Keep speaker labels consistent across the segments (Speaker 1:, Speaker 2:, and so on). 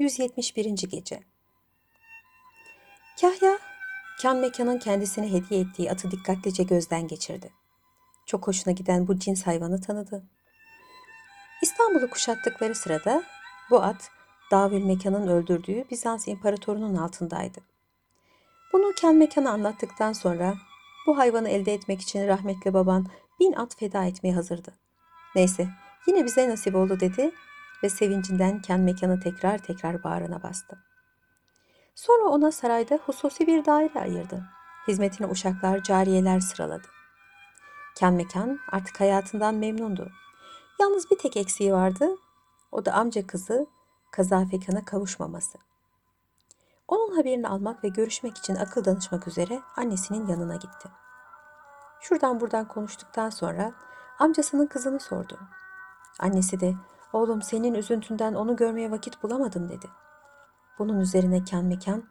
Speaker 1: 171. Gece Kahya, kan mekanın kendisine hediye ettiği atı dikkatlice gözden geçirdi. Çok hoşuna giden bu cins hayvanı tanıdı. İstanbul'u kuşattıkları sırada bu at Davül Mekan'ın öldürdüğü Bizans imparatorunun altındaydı. Bunu Ken Mekan'a anlattıktan sonra bu hayvanı elde etmek için rahmetli baban bin at feda etmeye hazırdı. Neyse yine bize nasip oldu dedi ve sevincinden Ken Mekan'ı tekrar tekrar bağrına bastı. Sonra ona sarayda hususi bir daire ayırdı. Hizmetine uşaklar, cariyeler sıraladı. Ken Mekan artık hayatından memnundu. Yalnız bir tek eksiği vardı. O da amca kızı Kazafekan'a kavuşmaması. Onun haberini almak ve görüşmek için akıl danışmak üzere annesinin yanına gitti. Şuradan buradan konuştuktan sonra amcasının kızını sordu. Annesi de oğlum senin üzüntünden onu görmeye vakit bulamadım dedi. Bunun üzerine kan mekan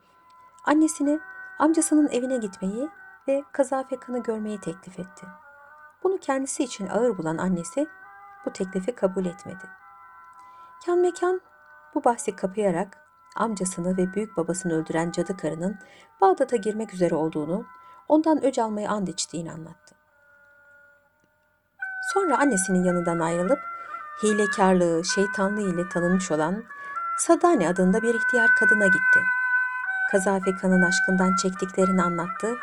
Speaker 1: annesine amcasının evine gitmeyi ve Kazafekan'ı görmeyi teklif etti. Bunu kendisi için ağır bulan annesi bu teklifi kabul etmedi. Kan mekan bu bahsi kapayarak amcasını ve büyük babasını öldüren cadı karının Bağdat'a girmek üzere olduğunu, ondan öc almayı and içtiğini anlattı. Sonra annesinin yanından ayrılıp hilekarlığı, şeytanlığı ile tanınmış olan Sadani adında bir ihtiyar kadına gitti. Kazafekan'ın aşkından çektiklerini anlattı.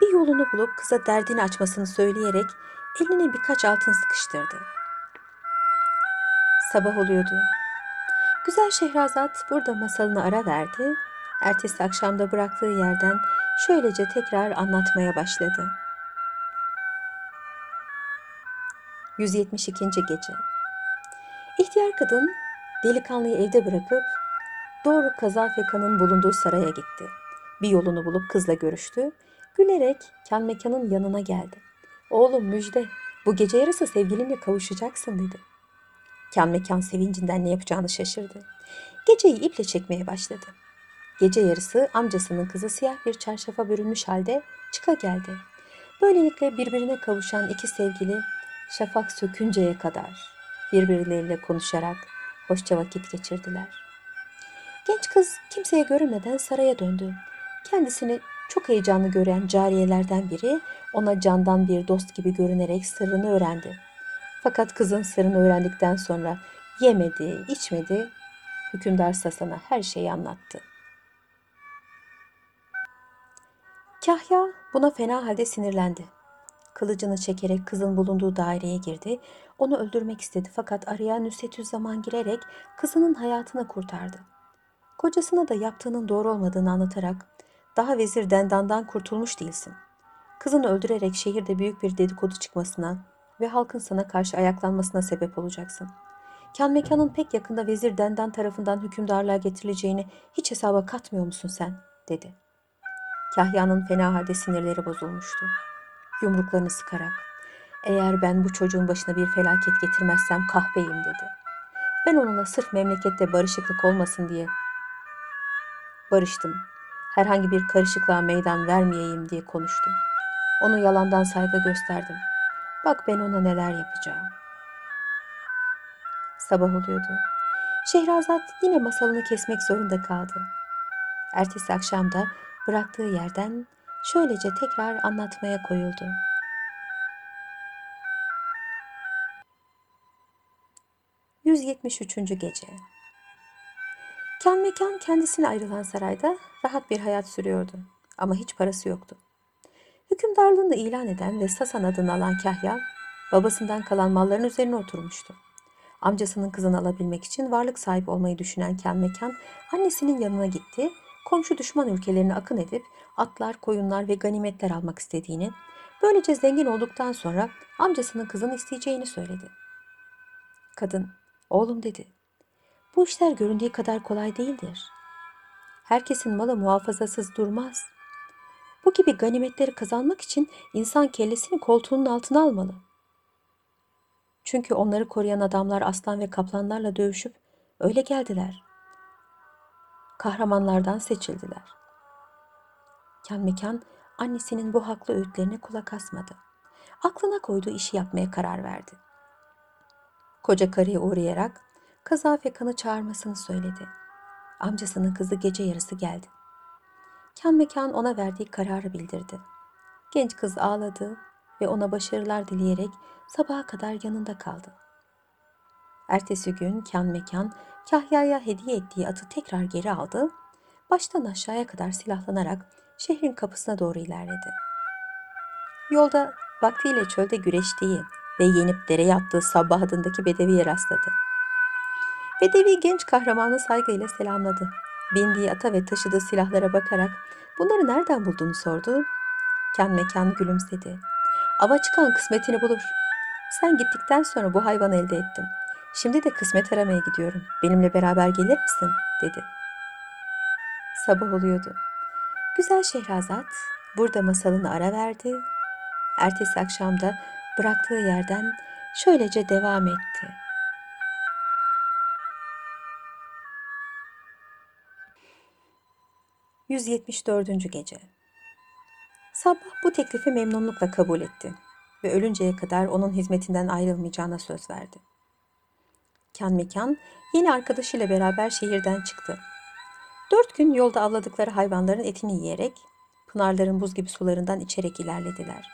Speaker 1: Bir yolunu bulup kıza derdini açmasını söyleyerek eline birkaç altın sıkıştırdı. Sabah oluyordu. Güzel Şehrazat burada masalını ara verdi. Ertesi akşamda bıraktığı yerden şöylece tekrar anlatmaya başladı. 172. Gece İhtiyar kadın delikanlıyı evde bırakıp doğru Kazafeka'nın bulunduğu saraya gitti. Bir yolunu bulup kızla görüştü. Gülerek kan mekanın yanına geldi. Oğlum müjde bu gece yarısı sevgilinle kavuşacaksın dedi. Kan mekan sevincinden ne yapacağını şaşırdı. Geceyi iple çekmeye başladı. Gece yarısı amcasının kızı siyah bir çarşafa bürünmüş halde çıka geldi. Böylelikle birbirine kavuşan iki sevgili şafak sökünceye kadar birbirleriyle konuşarak hoşça vakit geçirdiler. Genç kız kimseye görünmeden saraya döndü. Kendisini çok heyecanlı gören cariyelerden biri ona candan bir dost gibi görünerek sırrını öğrendi. Fakat kızın sırrını öğrendikten sonra yemedi, içmedi, hükümdar Sasan'a her şeyi anlattı. Kahya buna fena halde sinirlendi. Kılıcını çekerek kızın bulunduğu daireye girdi. Onu öldürmek istedi fakat araya Nüsetüzzaman girerek kızının hayatını kurtardı. Kocasına da yaptığının doğru olmadığını anlatarak daha vezir Dendan'dan kurtulmuş değilsin. Kızını öldürerek şehirde büyük bir dedikodu çıkmasına ve halkın sana karşı ayaklanmasına sebep olacaksın. Kan mekanın pek yakında vezir Dendan tarafından hükümdarlığa getirileceğini hiç hesaba katmıyor musun sen? dedi. Kahya'nın fena halde sinirleri bozulmuştu. Yumruklarını sıkarak, eğer ben bu çocuğun başına bir felaket getirmezsem kahpeyim dedi. Ben onunla sırf memlekette barışıklık olmasın diye barıştım. Herhangi bir karışıklığa meydan vermeyeyim diye konuştum. Onu yalandan saygı gösterdim. Bak ben ona neler yapacağım. Sabah oluyordu. Şehrazat yine masalını kesmek zorunda kaldı. Ertesi akşam da bıraktığı yerden şöylece tekrar anlatmaya koyuldu. ...173. Gece Kan mekan kendisine ayrılan sarayda rahat bir hayat sürüyordu. Ama hiç parası yoktu. Hükümdarlığını ilan eden ve Sasan adını alan Kahya, babasından kalan malların üzerine oturmuştu. Amcasının kızını alabilmek için varlık sahibi olmayı düşünen Ken Mekan, annesinin yanına gitti, komşu düşman ülkelerine akın edip atlar, koyunlar ve ganimetler almak istediğini, böylece zengin olduktan sonra amcasının kızını isteyeceğini söyledi. Kadın, oğlum dedi, bu işler göründüğü kadar kolay değildir. Herkesin malı muhafazasız durmaz. Bu gibi ganimetleri kazanmak için insan kellesini koltuğunun altına almalı. Çünkü onları koruyan adamlar aslan ve kaplanlarla dövüşüp öyle geldiler. Kahramanlardan seçildiler. Kan mekan annesinin bu haklı öğütlerine kulak asmadı. Aklına koyduğu işi yapmaya karar verdi. Koca karıya uğrayarak Kazafekan'ı çağırmasını söyledi. Amcasının kızı gece yarısı geldi. Kan mekan ona verdiği kararı bildirdi. Genç kız ağladı ve ona başarılar dileyerek sabaha kadar yanında kaldı. Ertesi gün kan mekan Kahya'ya hediye ettiği atı tekrar geri aldı, baştan aşağıya kadar silahlanarak şehrin kapısına doğru ilerledi. Yolda vaktiyle çölde güreştiği ve yenip dereye attığı Sabbah adındaki bedeviye rastladı. Bedevi genç kahramanı saygıyla selamladı. Bindiği ata ve taşıdığı silahlara bakarak bunları nereden bulduğunu sordu. Kan mekan gülümsedi. Ava çıkan kısmetini bulur. Sen gittikten sonra bu hayvanı elde ettim. Şimdi de kısmet aramaya gidiyorum. Benimle beraber gelir misin? dedi. Sabah oluyordu. Güzel Şehrazat burada masalını ara verdi. Ertesi akşamda bıraktığı yerden şöylece devam etti. ...174. Gece Sabah bu teklifi memnunlukla kabul etti ve ölünceye kadar onun hizmetinden ayrılmayacağına söz verdi. Kan mekan yeni arkadaşıyla beraber şehirden çıktı. Dört gün yolda avladıkları hayvanların etini yiyerek, pınarların buz gibi sularından içerek ilerlediler.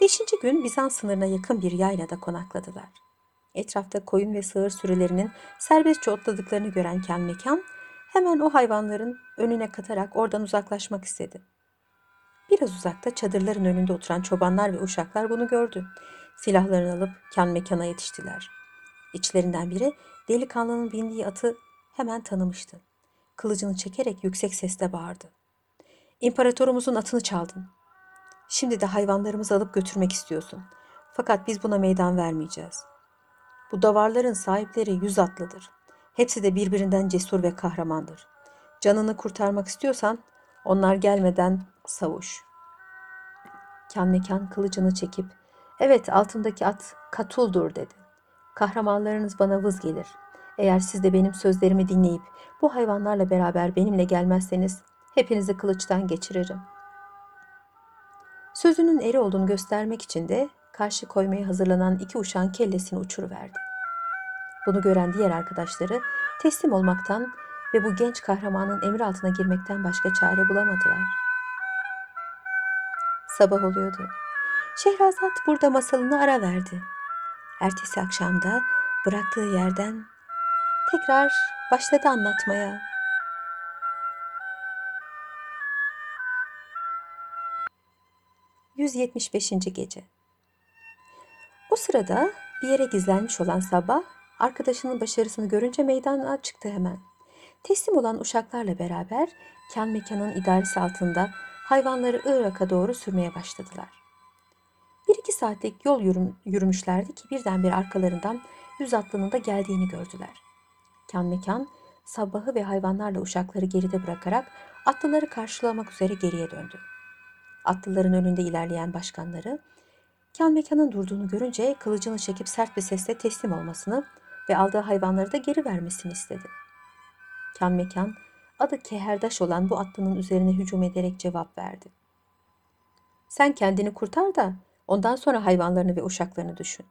Speaker 1: Beşinci gün Bizans sınırına yakın bir yaylada konakladılar. Etrafta koyun ve sığır sürülerinin serbestçe otladıklarını gören Ken Mekan hemen o hayvanların önüne katarak oradan uzaklaşmak istedi. Biraz uzakta çadırların önünde oturan çobanlar ve uşaklar bunu gördü. Silahlarını alıp Ken Mekan'a yetiştiler. İçlerinden biri delikanlının bindiği atı hemen tanımıştı. Kılıcını çekerek yüksek sesle bağırdı. İmparatorumuzun atını çaldın. Şimdi de hayvanlarımızı alıp götürmek istiyorsun. Fakat biz buna meydan vermeyeceğiz. Bu davarların sahipleri yüz atlıdır. Hepsi de birbirinden cesur ve kahramandır. Canını kurtarmak istiyorsan onlar gelmeden savuş. Kan mekan kılıcını çekip evet altındaki at Katul'dur dedi. Kahramanlarınız bana vız gelir. Eğer siz de benim sözlerimi dinleyip bu hayvanlarla beraber benimle gelmezseniz hepinizi kılıçtan geçiririm. Sözünün eri olduğunu göstermek için de karşı koymaya hazırlanan iki uşağın kellesini uçuruverdi. Bunu gören diğer arkadaşları teslim olmaktan ve bu genç kahramanın emri altına girmekten başka çare bulamadılar. Sabah oluyordu. Şehrazat burada masalını ara verdi. Ertesi akşamda bıraktığı yerden tekrar başladı anlatmaya. ...175. Gece O sırada bir yere gizlenmiş olan Sabah... ...arkadaşının başarısını görünce meydana çıktı hemen. Teslim olan uşaklarla beraber... ...kan mekanın idaresi altında... ...hayvanları Irak'a doğru sürmeye başladılar. İki saatlik yol yürüm, yürümüşlerdi ki birdenbire arkalarından yüz atlının da geldiğini gördüler. Kan mekan sabahı ve hayvanlarla uşakları geride bırakarak atlıları karşılamak üzere geriye döndü. Atlıların önünde ilerleyen başkanları kan mekanın durduğunu görünce kılıcını çekip sert bir sesle teslim olmasını ve aldığı hayvanları da geri vermesini istedi. Kan mekan adı Keherdaş olan bu atlının üzerine hücum ederek cevap verdi. Sen kendini kurtar da Ondan sonra hayvanlarını ve uşaklarını düşün.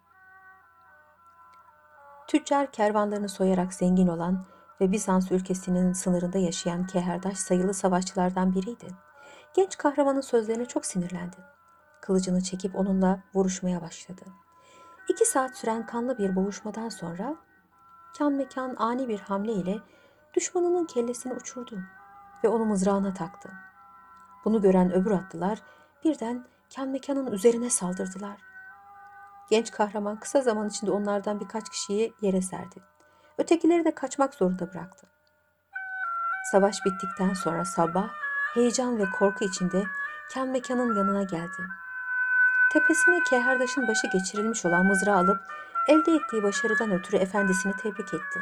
Speaker 1: Tüccar kervanlarını soyarak zengin olan ve Bizans ülkesinin sınırında yaşayan Keherdaş sayılı savaşçılardan biriydi. Genç kahramanın sözlerine çok sinirlendi. Kılıcını çekip onunla vuruşmaya başladı. İki saat süren kanlı bir boğuşmadan sonra kan mekan ani bir hamle ile düşmanının kellesini uçurdu ve onu mızrağına taktı. Bunu gören öbür atlılar birden kan mekanın üzerine saldırdılar. Genç kahraman kısa zaman içinde onlardan birkaç kişiyi yere serdi. Ötekileri de kaçmak zorunda bıraktı. Savaş bittikten sonra sabah heyecan ve korku içinde kan mekanın yanına geldi. Tepesine Keherdaş'ın başı geçirilmiş olan mızrağı alıp elde ettiği başarıdan ötürü efendisini tebrik etti.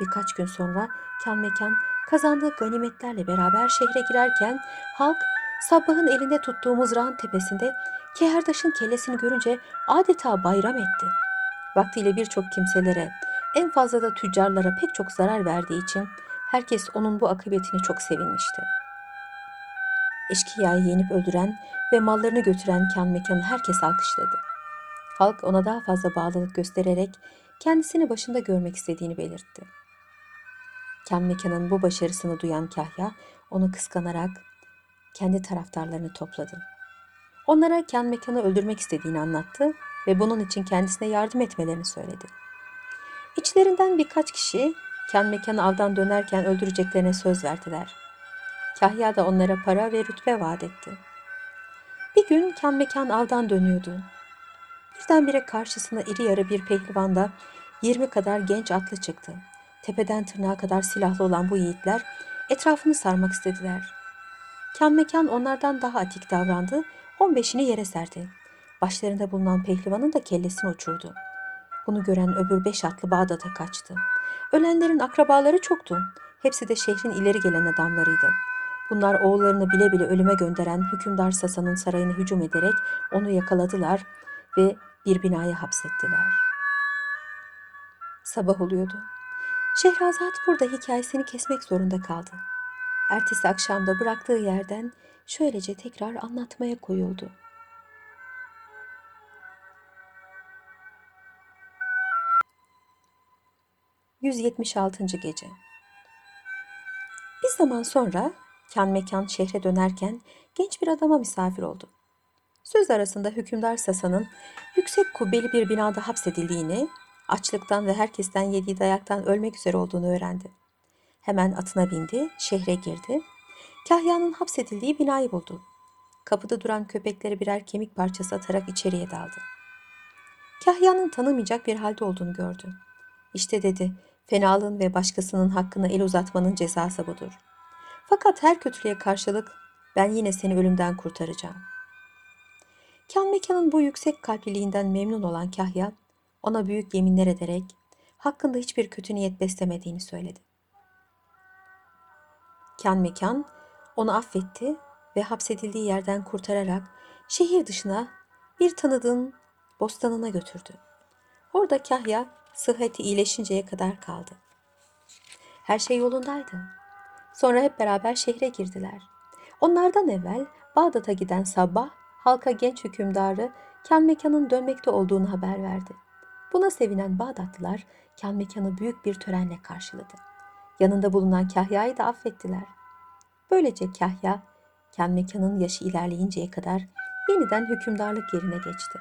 Speaker 1: Birkaç gün sonra kan mekan kazandığı ganimetlerle beraber şehre girerken halk Sabbah'ın elinde tuttuğu mızrağın tepesinde Keherdaş'ın kellesini görünce adeta bayram etti. Vaktiyle birçok kimselere, en fazla da tüccarlara pek çok zarar verdiği için herkes onun bu akıbetini çok sevinmişti. Eşkıya'yı yenip öldüren ve mallarını götüren kan mekanı herkes alkışladı. Halk ona daha fazla bağlılık göstererek kendisini başında görmek istediğini belirtti. Ken Mekan'ın bu başarısını duyan Kahya onu kıskanarak kendi taraftarlarını topladı. Onlara Ken Mekan'ı öldürmek istediğini anlattı ve bunun için kendisine yardım etmelerini söyledi. İçlerinden birkaç kişi Ken Mekan'ı avdan dönerken öldüreceklerine söz verdiler. Kahya da onlara para ve rütbe vaat etti. Bir gün Ken Mekan avdan dönüyordu. Birdenbire karşısına iri yarı bir pehlivanla 20 kadar genç atlı çıktı. Tepeden tırnağa kadar silahlı olan bu yiğitler etrafını sarmak istediler. Kan mekan onlardan daha atik davrandı, 15'ini yere serdi. Başlarında bulunan pehlivanın da kellesini uçurdu. Bunu gören öbür beş atlı Bağdat'a kaçtı. Ölenlerin akrabaları çoktu. Hepsi de şehrin ileri gelen adamlarıydı. Bunlar oğullarını bile bile ölüme gönderen hükümdar Sasa'nın sarayına hücum ederek onu yakaladılar ve bir binaya hapsettiler. Sabah oluyordu. Şehrazat burada hikayesini kesmek zorunda kaldı. Ertesi akşamda bıraktığı yerden şöylece tekrar anlatmaya koyuldu. ...176. Gece Bir zaman sonra kan mekan şehre dönerken genç bir adama misafir oldu. Söz arasında hükümdar Sasa'nın yüksek kubbeli bir binada hapsedildiğini, açlıktan ve herkesten yediği dayaktan ölmek üzere olduğunu öğrendi. Hemen atına bindi, şehre girdi. Kahya'nın hapsedildiği binayı buldu. Kapıda duran köpeklere birer kemik parçası atarak içeriye daldı. Kahya'nın tanımayacak bir halde olduğunu gördü. İşte dedi, fenalığın ve başkasının hakkını el uzatmanın cezası budur. Fakat her kötülüğe karşılık ben yine seni ölümden kurtaracağım. Kan mekanın bu yüksek kalpliliğinden memnun olan Kahya, ona büyük yeminler ederek hakkında hiçbir kötü niyet beslemediğini söyledi. Kan mekan onu affetti ve hapsedildiği yerden kurtararak şehir dışına bir tanıdığın bostanına götürdü. Orada Kahya sıhhati iyileşinceye kadar kaldı. Her şey yolundaydı. Sonra hep beraber şehre girdiler. Onlardan evvel Bağdat'a giden Sabah halka genç hükümdarı Kan Mekan'ın dönmekte olduğunu haber verdi. Buna sevinen Bağdatlılar Kan Mekan'ı büyük bir törenle karşıladı. Yanında bulunan Kahya'yı da affettiler. Böylece Kahya, Kan Mekan'ın yaşı ilerleyinceye kadar yeniden hükümdarlık yerine geçti.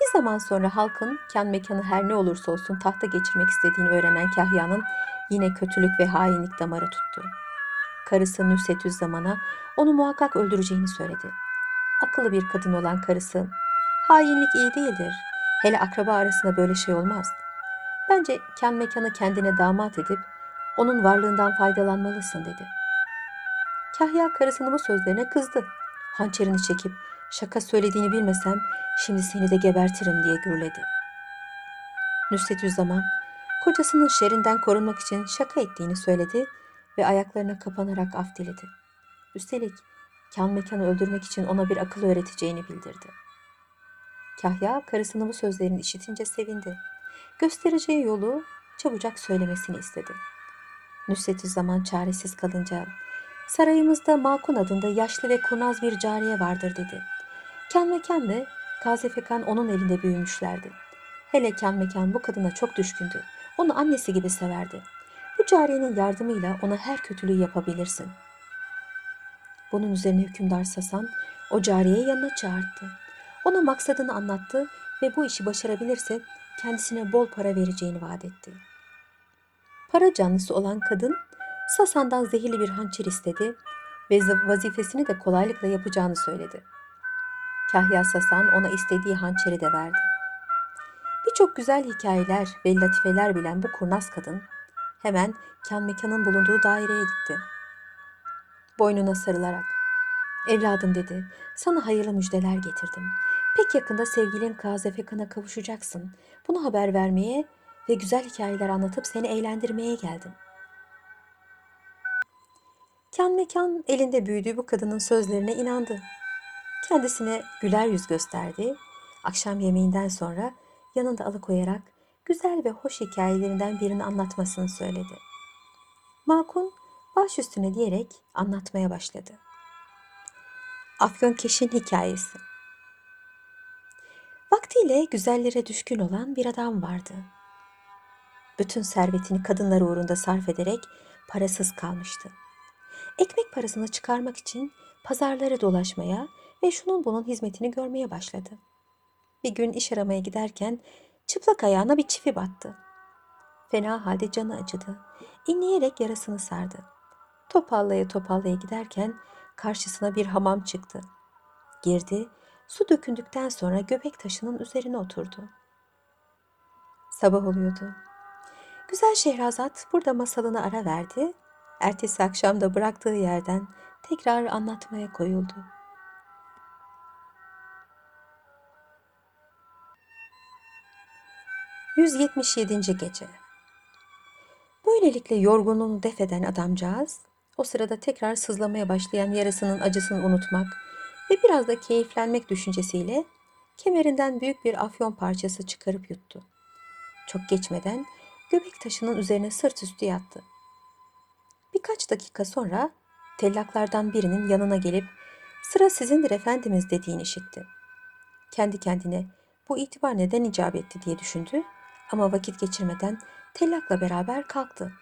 Speaker 1: Bir zaman sonra halkın Kan Mekan'ı her ne olursa olsun tahta geçirmek istediğini öğrenen Kahya'nın yine kötülük ve hainlik damarı tuttu. Karısı Nüsetüz Zaman'a onu muhakkak öldüreceğini söyledi. Akıllı bir kadın olan karısı, hainlik iyi değildir. Hele akraba arasında böyle şey olmaz. Bence Ken mekanı kendine damat edip onun varlığından faydalanmalısın dedi. Kahya karısının bu sözlerine kızdı. Hançerini çekip şaka söylediğini bilmesem şimdi seni de gebertirim diye gürledi. Nusret zaman kocasının şerinden korunmak için şaka ettiğini söyledi ve ayaklarına kapanarak af diledi. Üstelik kan mekanı öldürmek için ona bir akıl öğreteceğini bildirdi. Kahya karısının bu sözlerini işitince sevindi. Göstereceği yolu çabucak söylemesini istedi. Nusret zaman çaresiz kalınca sarayımızda Makun adında yaşlı ve kurnaz bir cariye vardır dedi. Ken ve Kazefekan onun elinde büyümüşlerdi. Hele Ken Mekan bu kadına çok düşkündü. Onu annesi gibi severdi. Bu cariyenin yardımıyla ona her kötülüğü yapabilirsin. Bunun üzerine hükümdar Sasan o cariyeyi yanına çağırdı. Ona maksadını anlattı ve bu işi başarabilirse kendisine bol para vereceğini vaat etti. Para canlısı olan kadın Sasan'dan zehirli bir hançer istedi ve vazifesini de kolaylıkla yapacağını söyledi. Kahya Sasan ona istediği hançeri de verdi. Birçok güzel hikayeler ve latifeler bilen bu kurnaz kadın hemen kan mekanın bulunduğu daireye gitti. Boynuna sarılarak Evladım dedi, sana hayırlı müjdeler getirdim. Pek yakında sevgilin Kazefekan'a kavuşacaksın. Bunu haber vermeye ve güzel hikayeler anlatıp seni eğlendirmeye geldim. Kan mekan elinde büyüdüğü bu kadının sözlerine inandı. Kendisine güler yüz gösterdi. Akşam yemeğinden sonra yanında alıkoyarak güzel ve hoş hikayelerinden birini anlatmasını söyledi. Makun baş üstüne diyerek anlatmaya başladı. Afyonkeş'in hikayesi. Vaktiyle güzellere düşkün olan bir adam vardı. Bütün servetini kadınlar uğrunda sarf ederek parasız kalmıştı. Ekmek parasını çıkarmak için pazarları dolaşmaya ve şunun bunun hizmetini görmeye başladı. Bir gün iş aramaya giderken çıplak ayağına bir çivi battı. Fena halde canı acıdı. İnleyerek yarasını sardı. Topallaya topallaya giderken karşısına bir hamam çıktı. Girdi, su dökündükten sonra göbek taşının üzerine oturdu. Sabah oluyordu. Güzel Şehrazat burada masalını ara verdi. Ertesi akşam da bıraktığı yerden tekrar anlatmaya koyuldu. ...177. Gece Böylelikle yorgunluğunu defeden adamcağız... ...o sırada tekrar sızlamaya başlayan yarasının acısını unutmak... ...ve biraz da keyiflenmek düşüncesiyle... ...kemerinden büyük bir afyon parçası çıkarıp yuttu. Çok geçmeden göbek taşının üzerine sırt üstü yattı. Birkaç dakika sonra tellaklardan birinin yanına gelip sıra sizindir efendimiz dediğini işitti. Kendi kendine bu itibar neden icap etti diye düşündü ama vakit geçirmeden tellakla beraber kalktı.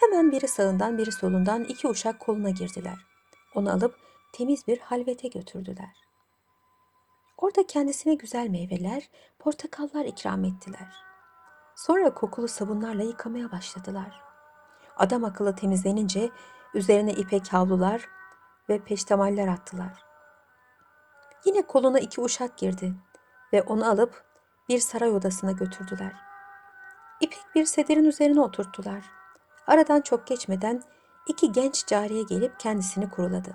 Speaker 1: Hemen biri sağından biri solundan iki uşak koluna girdiler. Onu alıp temiz bir halvete götürdüler. Orada kendisine güzel meyveler, portakallar ikram ettiler.'' Sonra kokulu sabunlarla yıkamaya başladılar. Adam akıllı temizlenince üzerine ipek havlular ve peştemaller attılar. Yine koluna iki uşak girdi ve onu alıp bir saray odasına götürdüler. İpek bir sedirin üzerine oturttular. Aradan çok geçmeden iki genç cariye gelip kendisini kuruladı.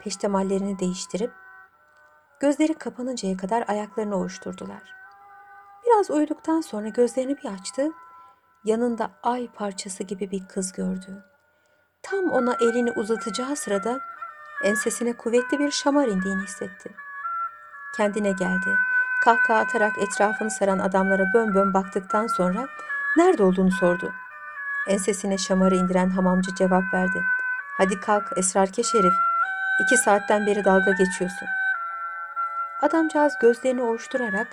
Speaker 1: Peştemallerini değiştirip gözleri kapanıncaya kadar ayaklarını ovuşturdular. Biraz uyuduktan sonra gözlerini bir açtı. Yanında ay parçası gibi bir kız gördü. Tam ona elini uzatacağı sırada ensesine kuvvetli bir şamar indiğini hissetti. Kendine geldi. Kahkaha atarak etrafını saran adamlara bön bön baktıktan sonra nerede olduğunu sordu. Ensesine şamarı indiren hamamcı cevap verdi. Hadi kalk esrarkeş herif. İki saatten beri dalga geçiyorsun. Adamcağız gözlerini ovuşturarak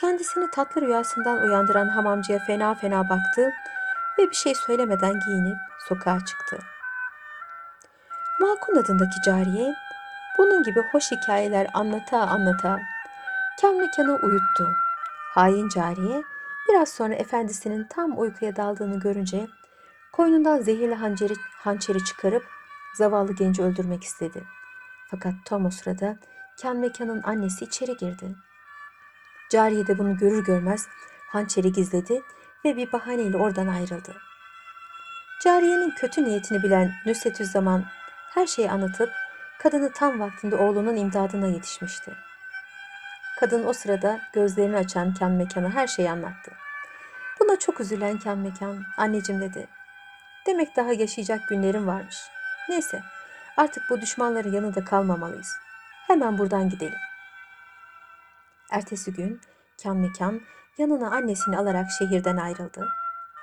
Speaker 1: Kendisini tatlı rüyasından uyandıran hamamcıya fena fena baktı ve bir şey söylemeden giyinip sokağa çıktı. Makun adındaki cariye bunun gibi hoş hikayeler anlata anlata kan mekanı uyuttu. Hain cariye biraz sonra efendisinin tam uykuya daldığını görünce koynundan zehirli hançeri, hançeri çıkarıp zavallı genci öldürmek istedi. Fakat tam o sırada kan mekanın annesi içeri girdi. Cariye de bunu görür görmez hançeri gizledi ve bir bahaneyle oradan ayrıldı. Cariyenin kötü niyetini bilen Nüsetüzzaman her şeyi anlatıp kadını tam vaktinde oğlunun imdadına yetişmişti. Kadın o sırada gözlerini açan Kan Mekan'a her şeyi anlattı. Buna çok üzülen Kan Mekan, anneciğim dedi. Demek daha yaşayacak günlerim varmış. Neyse, artık bu düşmanların yanında kalmamalıyız. Hemen buradan gidelim. Ertesi gün kan mekan yanına annesini alarak şehirden ayrıldı.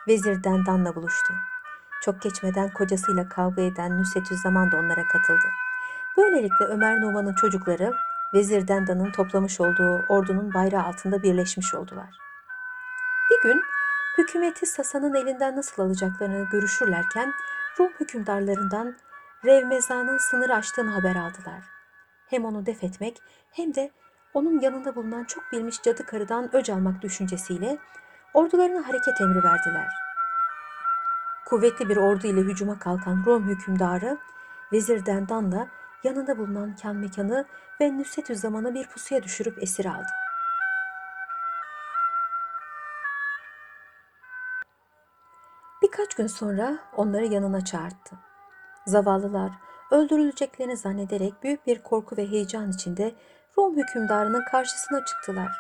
Speaker 1: Vezir Dendan'la buluştu. Çok geçmeden kocasıyla kavga eden Nusretüzzaman da onlara katıldı. Böylelikle Ömer Numan'ın çocukları Vezir Dendan'ın toplamış olduğu ordunun bayrağı altında birleşmiş oldular. Bir gün hükümeti Sasa'nın elinden nasıl alacaklarını görüşürlerken Rum hükümdarlarından Revmeza'nın sınırı aştığını haber aldılar. Hem onu def etmek hem de onun yanında bulunan çok bilmiş cadı karıdan öc almak düşüncesiyle ordularına hareket emri verdiler. Kuvvetli bir ordu ile hücuma kalkan Rom hükümdarı Vezir Dendan'la yanında bulunan kan mekanı ve Nüsetü zamanı bir pusuya düşürüp esir aldı. Birkaç gün sonra onları yanına çağırdı. Zavallılar öldürüleceklerini zannederek büyük bir korku ve heyecan içinde Rom hükümdarının karşısına çıktılar.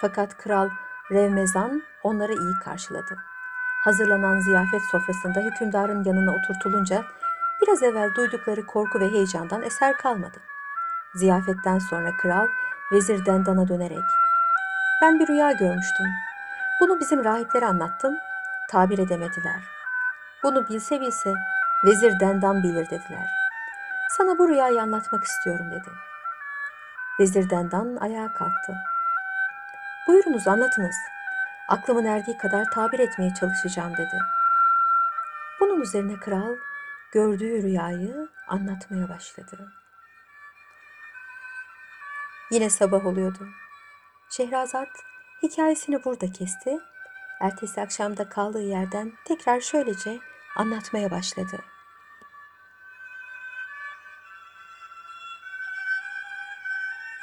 Speaker 1: Fakat kral Revmezan onları iyi karşıladı. Hazırlanan ziyafet sofrasında hükümdarın yanına oturtulunca biraz evvel duydukları korku ve heyecandan eser kalmadı. Ziyafetten sonra kral vezir Dendan'a dönerek ben bir rüya görmüştüm. Bunu bizim rahiplere anlattım. Tabir edemediler. Bunu bilse bilse vezir Dendan bilir dediler. Sana bu rüyayı anlatmak istiyorum dedi.'' Vezir Dendan ayağa kalktı. Buyurunuz anlatınız. Aklımın erdiği kadar tabir etmeye çalışacağım dedi. Bunun üzerine kral gördüğü rüyayı anlatmaya başladı. Yine sabah oluyordu. Şehrazat hikayesini burada kesti. Ertesi akşamda kaldığı yerden tekrar şöylece anlatmaya başladı.